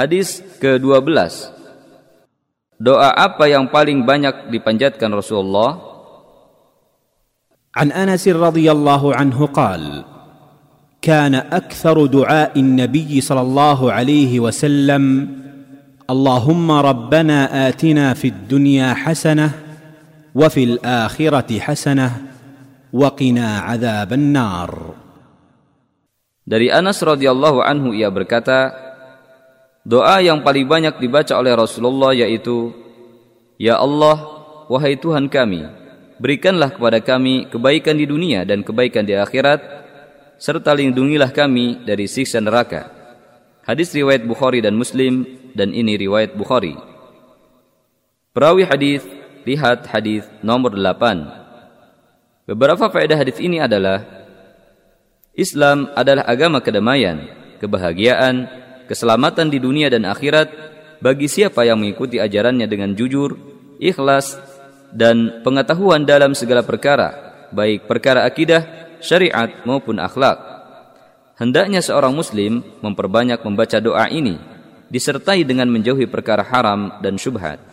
Hadis ke-12 Doa apa yang paling banyak dipanjatkan Rasulullah? انس رضي الله عنه قال كان أكثر دعاء النبي صلى الله عليه وسلم اللهم ربنا اتنا في الدنيا حسنه وفي الاخره حسنه وقنا عذاب النار Dari Anas radhiyallahu anhu ia berkata, doa yang paling banyak dibaca oleh Rasulullah yaitu, Ya Allah, wahai Tuhan kami, berikanlah kepada kami kebaikan di dunia dan kebaikan di akhirat, serta lindungilah kami dari siksa neraka. Hadis riwayat Bukhari dan Muslim dan ini riwayat Bukhari. Perawi hadis lihat hadis nomor 8. Beberapa faedah hadis ini adalah Islam adalah agama kedamaian, kebahagiaan, keselamatan di dunia dan akhirat bagi siapa yang mengikuti ajarannya dengan jujur, ikhlas, dan pengetahuan dalam segala perkara, baik perkara akidah, syariat maupun akhlak. Hendaknya seorang muslim memperbanyak membaca doa ini, disertai dengan menjauhi perkara haram dan syubhat.